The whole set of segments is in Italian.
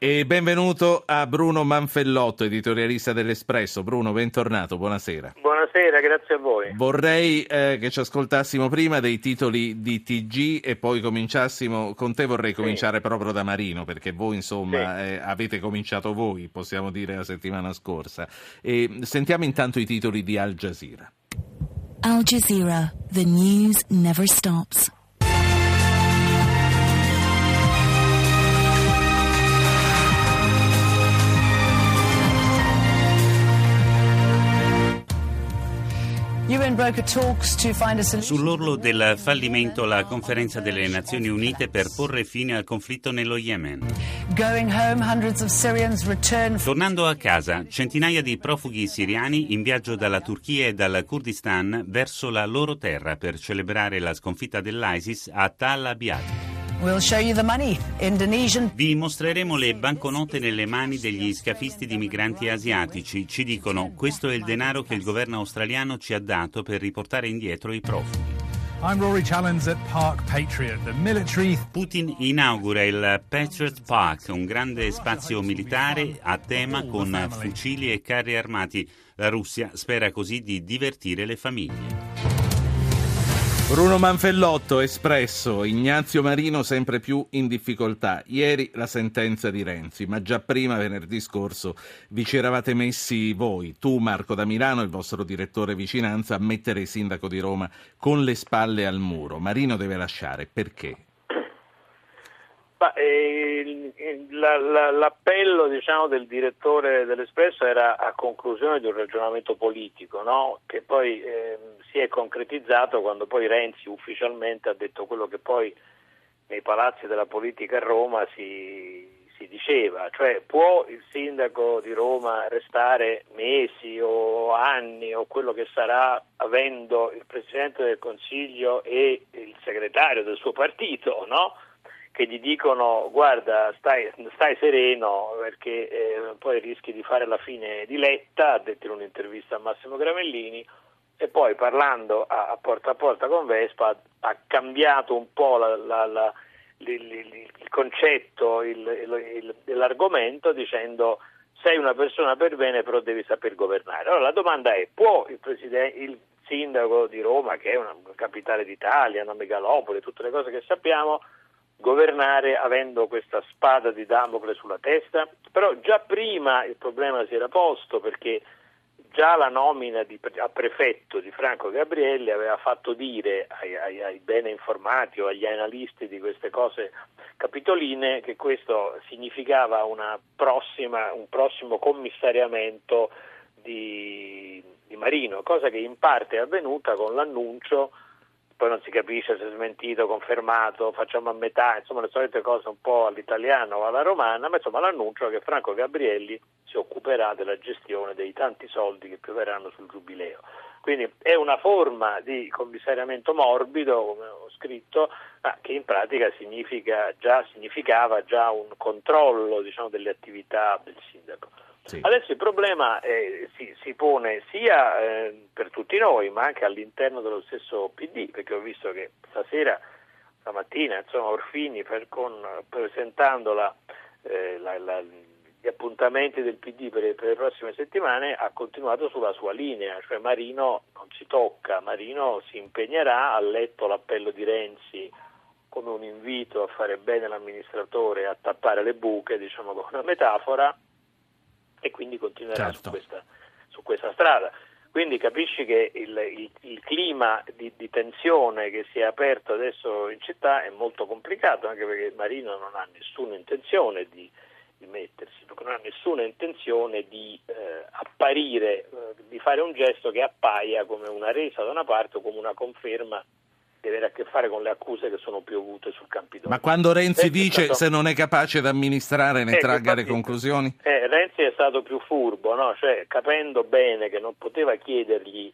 E benvenuto a Bruno Manfellotto, editorialista dell'Espresso. Bruno, bentornato, buonasera. Buonasera, grazie a voi. Vorrei eh, che ci ascoltassimo prima dei titoli di TG e poi cominciassimo, con te vorrei cominciare sì. proprio da Marino, perché voi insomma sì. eh, avete cominciato voi, possiamo dire, la settimana scorsa. E sentiamo intanto i titoli di Al Jazeera. Al Jazeera, the news never stops. Sull'orlo del fallimento la conferenza delle Nazioni Unite per porre fine al conflitto nello Yemen. Tornando a casa, centinaia di profughi siriani in viaggio dalla Turchia e dal Kurdistan verso la loro terra per celebrare la sconfitta dell'ISIS a Tal Abyad. We'll show you the money. Indonesian. Vi mostreremo le banconote nelle mani degli scafisti di migranti asiatici. Ci dicono questo è il denaro che il governo australiano ci ha dato per riportare indietro i profughi. Military... Putin inaugura il Patriot Park, un grande spazio militare a tema con fucili e carri armati. La Russia spera così di divertire le famiglie. Bruno Manfellotto, espresso, Ignazio Marino sempre più in difficoltà. Ieri la sentenza di Renzi, ma già prima, venerdì scorso, vi ci eravate messi voi, tu Marco da Milano, il vostro direttore vicinanza, a mettere il sindaco di Roma con le spalle al muro. Marino deve lasciare, perché? Ma, eh, la, la, l'appello diciamo, del direttore dell'Espresso era a conclusione di un ragionamento politico no? che poi eh, si è concretizzato quando poi Renzi ufficialmente ha detto quello che poi nei palazzi della politica a Roma si, si diceva, cioè può il sindaco di Roma restare mesi o anni o quello che sarà avendo il Presidente del Consiglio e il segretario del suo partito, no? Che gli dicono guarda stai, stai sereno perché eh, poi rischi di fare la fine di Letta, ha detto in un'intervista a Massimo Gramellini, e poi parlando a, a porta a porta con Vespa ha cambiato un po' la, la, la, il, il, il, concetto, il, l'argomento dicendo sei una persona per bene però devi saper governare. Allora la domanda è può il, il sindaco di Roma che è una capitale d'Italia, una megalopoli, tutte le cose che sappiamo, governare avendo questa spada di Damocle sulla testa, però già prima il problema si era posto perché già la nomina di, a prefetto di Franco Gabrielli aveva fatto dire ai, ai, ai, bene informati o agli analisti di queste cose capitoline che questo significava prossima, un prossimo commissariamento di, di Marino, cosa che in parte è avvenuta con l'annuncio poi non si capisce se è smentito, confermato, facciamo a metà, insomma le solite cose un po' all'italiano o alla romana, ma insomma l'annuncio che Franco Gabrielli si occuperà della gestione dei tanti soldi che pioveranno sul giubileo. Quindi è una forma di commissariamento morbido, come ho scritto, ma che in pratica significa già, significava già un controllo diciamo, delle attività del sindaco. Sì. Adesso il problema eh, si, si, pone sia eh, per tutti noi, ma anche all'interno dello stesso PD, perché ho visto che stasera, stamattina, insomma, Orfini per, con, presentando la, eh, la, la, gli appuntamenti del PD per, per, le prossime settimane ha continuato sulla sua linea, cioè Marino non si tocca, Marino si impegnerà, ha letto l'appello di Renzi come un invito a fare bene l'amministratore, a tappare le buche, diciamo con una metafora, e quindi continuerà certo. su, questa, su, questa, strada. Quindi capisci che il, il, il clima di, di, tensione che si è aperto adesso in città è molto complicato, anche perché Marino non ha nessuna intenzione di, di mettersi, non ha nessuna intenzione di eh, apparire, eh, di fare un gesto che appaia come una resa da una parte o come una conferma di avere a che fare con le accuse che sono piovute sul Campidoglio. Ma quando Renzi Renzi dice stato... se non è capace di amministrare ne eh, tragga le conclusioni? Eh, Renzi è stato più furbo, no? cioè, capendo bene che non poteva chiedergli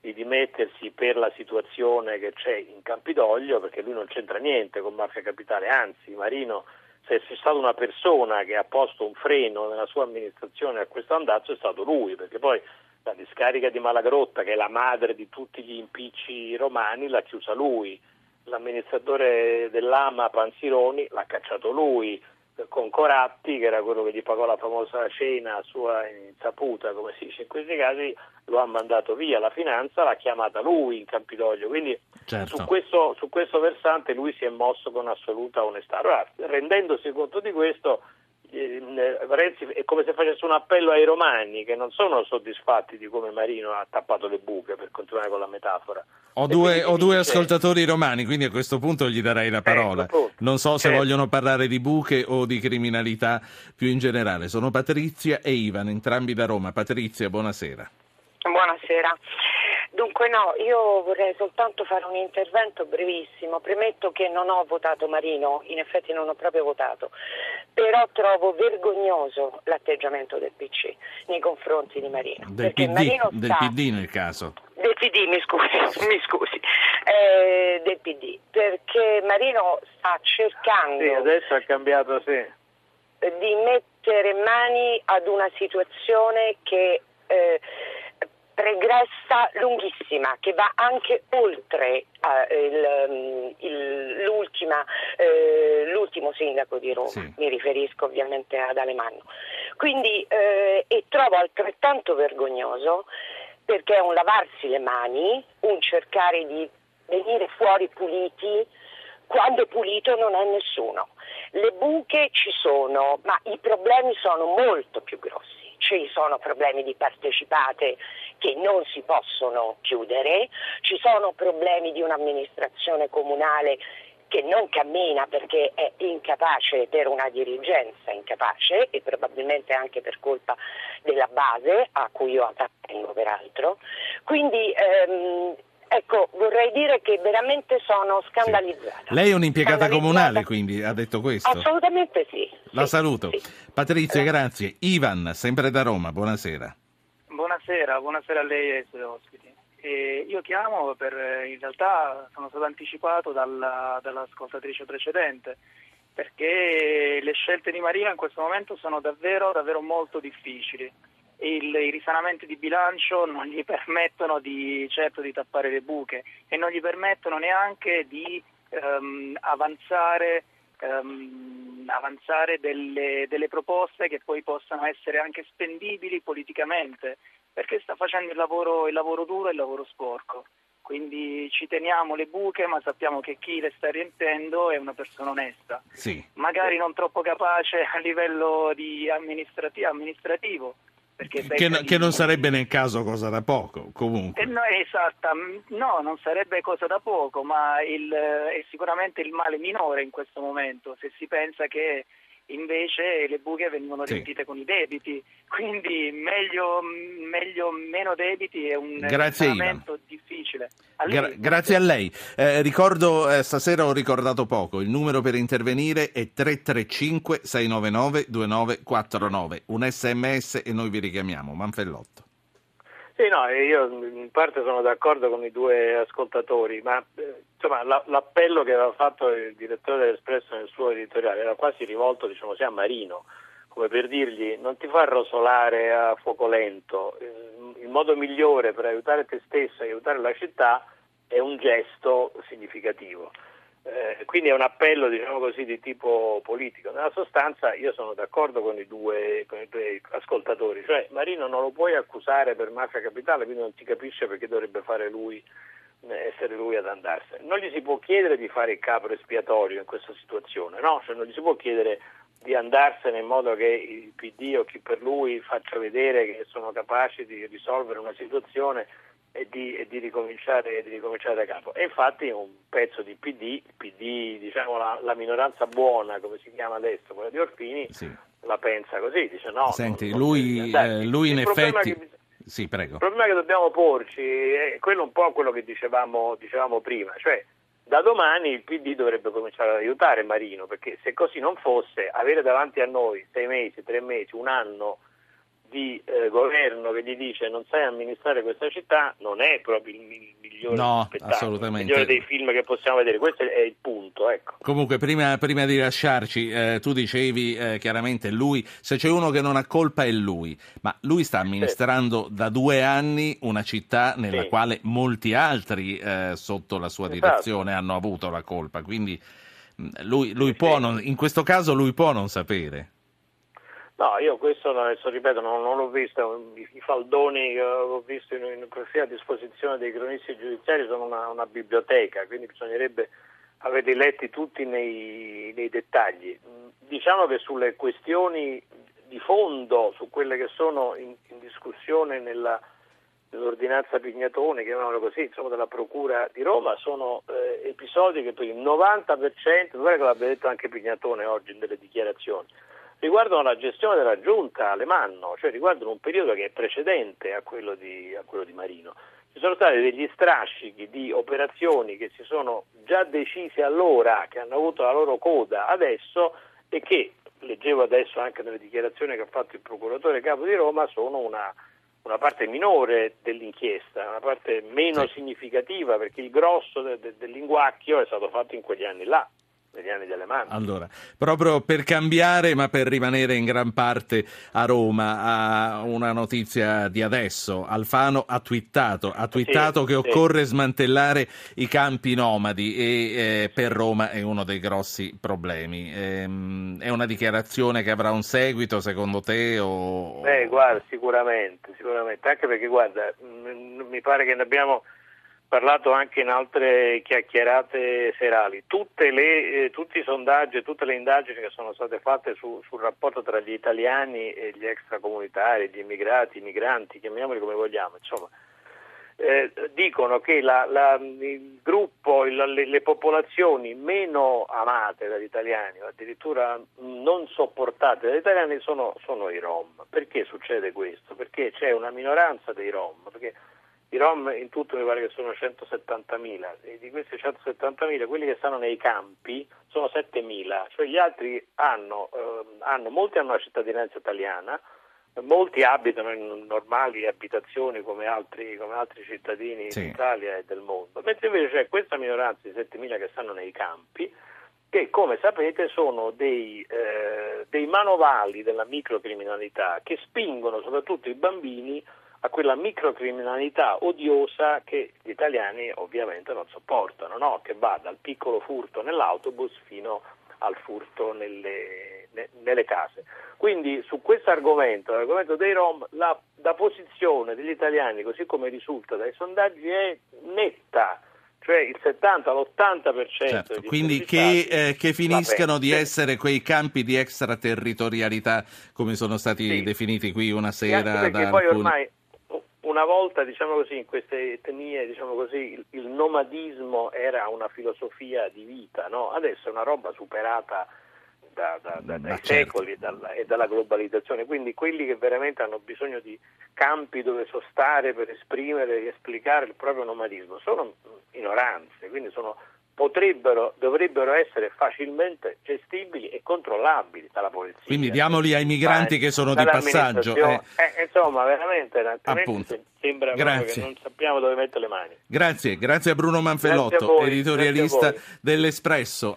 di dimettersi per la situazione che c'è in Campidoglio, perché lui non c'entra niente con Mafia Capitale, anzi Marino se c'è stata una persona che ha posto un freno nella sua amministrazione a questo andazzo è stato lui, perché poi la discarica di Malagrotta, che è la madre di tutti gli impicci romani, l'ha chiusa lui, l'amministratore dell'AMA Panzironi l'ha cacciato lui, con Coratti, che era quello che gli pagò la famosa cena a sua insaputa, come si dice in questi casi, lo ha mandato via. La finanza l'ha chiamata lui in Campidoglio, quindi certo. su, questo, su, questo, versante lui si è mosso con assoluta onestà. Allora, rendendosi conto di questo, Renzi è come se facesse un appello ai romani che non sono soddisfatti di come Marino ha tappato le buche, per continuare con la metafora. Ho due, ho due dice... ascoltatori romani, quindi a questo punto gli darei la parola. Ecco, non so se certo. vogliono parlare di buche o di criminalità più in generale. Sono Patrizia e Ivan, entrambi da Roma. Patrizia, buonasera. Buonasera. Dunque no, io vorrei soltanto fare un intervento brevissimo. Premetto che non ho votato Marino, in effetti non ho proprio votato, però trovo vergognoso l'atteggiamento del PC nei confronti di Marino. Del, PD, Marino del sta... PD nel caso. Del PD, mi scusi, mi scusi. Eh, del PD, perché Marino sta cercando... Sì, adesso ha cambiato, sì. Di mettere mani ad una situazione che... Eh, pregressa lunghissima che va anche oltre eh, il, mm, il, eh, l'ultimo sindaco di Roma, sì. mi riferisco ovviamente ad Alemanno. Quindi, eh, e trovo altrettanto vergognoso perché è un lavarsi le mani, un cercare di venire fuori puliti quando pulito non è nessuno. Le buche ci sono, ma i problemi sono molto più grossi ci sono problemi di partecipate che non si possono chiudere, ci sono problemi di un'amministrazione comunale che non cammina perché è incapace per una dirigenza incapace e probabilmente anche per colpa della base a cui io appartengo peraltro. Quindi ehm, Ecco, vorrei dire che veramente sono scandalizzata. Sì. Lei è un'impiegata comunale, quindi ha detto questo? Assolutamente sì. La sì, saluto. Sì. Patrizia, eh. grazie. Ivan, sempre da Roma, buonasera. Buonasera, buonasera a lei e ai suoi ospiti. E io chiamo per, in realtà sono stato anticipato dalla, dall'ascoltatrice precedente, perché le scelte di Maria in questo momento sono davvero, davvero molto difficili il, i risanamenti di bilancio non gli permettono di, certo di tappare le buche e non gli permettono neanche di um, avanzare, um, avanzare delle, delle, proposte che poi possano essere anche spendibili politicamente, perché sta facendo il lavoro, il lavoro duro e il lavoro sporco. Quindi ci teniamo le buche, ma sappiamo che chi le sta riempendo è una persona onesta. Sì. Magari non troppo capace a livello amministrativo, che, che, non sarebbe nel caso cosa da poco, comunque. Eh no, esatto, no, non sarebbe cosa da poco, ma il, è sicuramente il male minore in questo momento, se si pensa che invece le buche vengono riempite sì. con i debiti, quindi meglio, meglio meno debiti è un momento difficile. A Gra- grazie a lei. Eh, ricordo, eh, stasera ho ricordato poco, il numero per intervenire è 335 699 2949, un sms e noi vi richiamiamo. Manfellotto. Sì, no, io in parte sono d'accordo con i due ascoltatori, ma eh, insomma, la, l'appello che aveva fatto il direttore dell'Espresso nel suo editoriale era quasi rivolto diciamo, sia a Marino, come per dirgli non ti fa rosolare a fuoco lento, il modo migliore per aiutare te stesso e aiutare la città è un gesto significativo. Eh, quindi è un appello diciamo così, di tipo politico. Nella sostanza io sono d'accordo con i, due, con i due ascoltatori, cioè Marino non lo puoi accusare per mafia capitale, quindi non si capisce perché dovrebbe fare lui, essere lui ad andarsene. Non gli si può chiedere di fare il capo espiatorio in questa situazione, no? cioè non gli si può chiedere di andarsene in modo che il PD o chi per lui faccia vedere che sono capaci di risolvere una situazione e di, e di, ricominciare, di, ricominciare, da capo. E infatti un pezzo di PD, PD diciamo la, la, minoranza buona, come si chiama adesso, quella di Orfini, sì. la pensa così, dice no. Senti, non, lui, eh, lui in effetti... Sì, prego. Il problema che dobbiamo porci è quello un po' quello che dicevamo, dicevamo prima, cioè da domani il PD dovrebbe cominciare ad aiutare Marino, perché se così non fosse, avere davanti a noi sei mesi, tre mesi, un anno di eh, governo che gli dice non sai amministrare questa città non è proprio il migliore no, il migliore dei film che possiamo vedere, questo è il punto. Ecco. Comunque, prima, prima di lasciarci, eh, tu dicevi eh, chiaramente lui, se c'è uno che non ha colpa è lui, ma lui sta amministrando sì. da due anni una città nella sì. quale molti altri eh, sotto la sua esatto. direzione hanno avuto la colpa, quindi lui, lui può non, in questo caso lui può non sapere. No, io questo adesso ripeto, non, non l'ho visto, i, faldoni che ho visto in, in a disposizione dei cronisti giudiziari sono una, una, biblioteca, quindi bisognerebbe averli letti tutti nei, nei dettagli. Diciamo che sulle questioni di fondo, su quelle che sono in, in discussione nella, nell'ordinanza Pignatone, chiamiamolo così, insomma della Procura di Roma, sono eh, episodi che per il 90%, guarda che l'abbia detto anche Pignatone oggi in delle dichiarazioni, riguardano la gestione della giunta Alemanno, cioè riguardano un periodo che è precedente a quello di, a quello di Marino. Ci sono stati degli strascichi di operazioni che si sono già decise allora, che hanno avuto la loro coda adesso e che, leggevo adesso anche nelle dichiarazioni che ha fatto il procuratore capo di Roma, sono una, una parte minore dell'inchiesta, una parte meno significativa perché il grosso de, de, del linguacchio è stato fatto in quegli anni là negli anni delle mani. Allora, proprio per cambiare, ma per rimanere in gran parte a Roma, a una notizia di adesso. Alfano ha twittato, ha twittato sì, che sì. occorre smantellare i campi nomadi e eh, per Roma è uno dei grossi problemi. Ehm, è una dichiarazione che avrà un seguito secondo te? O... Beh, guarda, sicuramente, sicuramente, anche perché guarda, mi pare che ne abbiamo parlato anche in altre chiacchierate serali. Le, eh, tutti i sondaggi e tutte le indagini che sono state fatte su, sul rapporto tra gli italiani e gli extracomunitari, gli immigrati, i migranti, chiamiamoli come vogliamo, insomma, eh, dicono che la, la, il gruppo, il, le, le, popolazioni meno amate dagli italiani o addirittura non sopportate dagli italiani sono, sono i Rom. Perché succede questo? Perché c'è una minoranza dei Rom, perché i Rom in tutto mi pare che sono 170.000 e di questi 170.000 quelli che stanno nei campi sono 7.000, cioè gli altri hanno, eh, hanno, molti hanno la cittadinanza italiana, molti abitano in normali abitazioni come altri, come altri cittadini sì. d'Italia e del mondo, mentre invece c'è questa minoranza di 7.000 che stanno nei campi che come sapete sono dei, eh, dei manovali della microcriminalità che spingono soprattutto i bambini a quella microcriminalità odiosa che gli italiani ovviamente non sopportano, no? che va dal piccolo furto nell'autobus fino al furto nelle, ne, nelle case. Quindi su questo argomento, l'argomento dei Rom, la, la posizione degli italiani, così come risulta dai sondaggi, è netta cioè il 70 l'80% certo, quindi che, eh, che finiscano di essere quei campi di extraterritorialità come sono stati sì. definiti qui una sera da poi alcuni... ormai una volta, diciamo così, in queste etnie, diciamo così, il, il, nomadismo era una filosofia di vita, no? adesso è una roba superata da, da, da, dai certo. secoli e dalla, e dalla globalizzazione, quindi quelli che veramente hanno bisogno di campi dove sostare per esprimere e esplicare il proprio nomadismo sono minoranze, quindi sono potrebbero, dovrebbero essere facilmente gestibili e controllabili dalla polizia. Quindi diamoli ai migranti che sono di passaggio. Eh. Eh, insomma, veramente, Appunto. sembra che non sappiamo dove mettere le mani. Grazie, grazie a Bruno Manfellotto, a voi, editorialista dell'Espresso.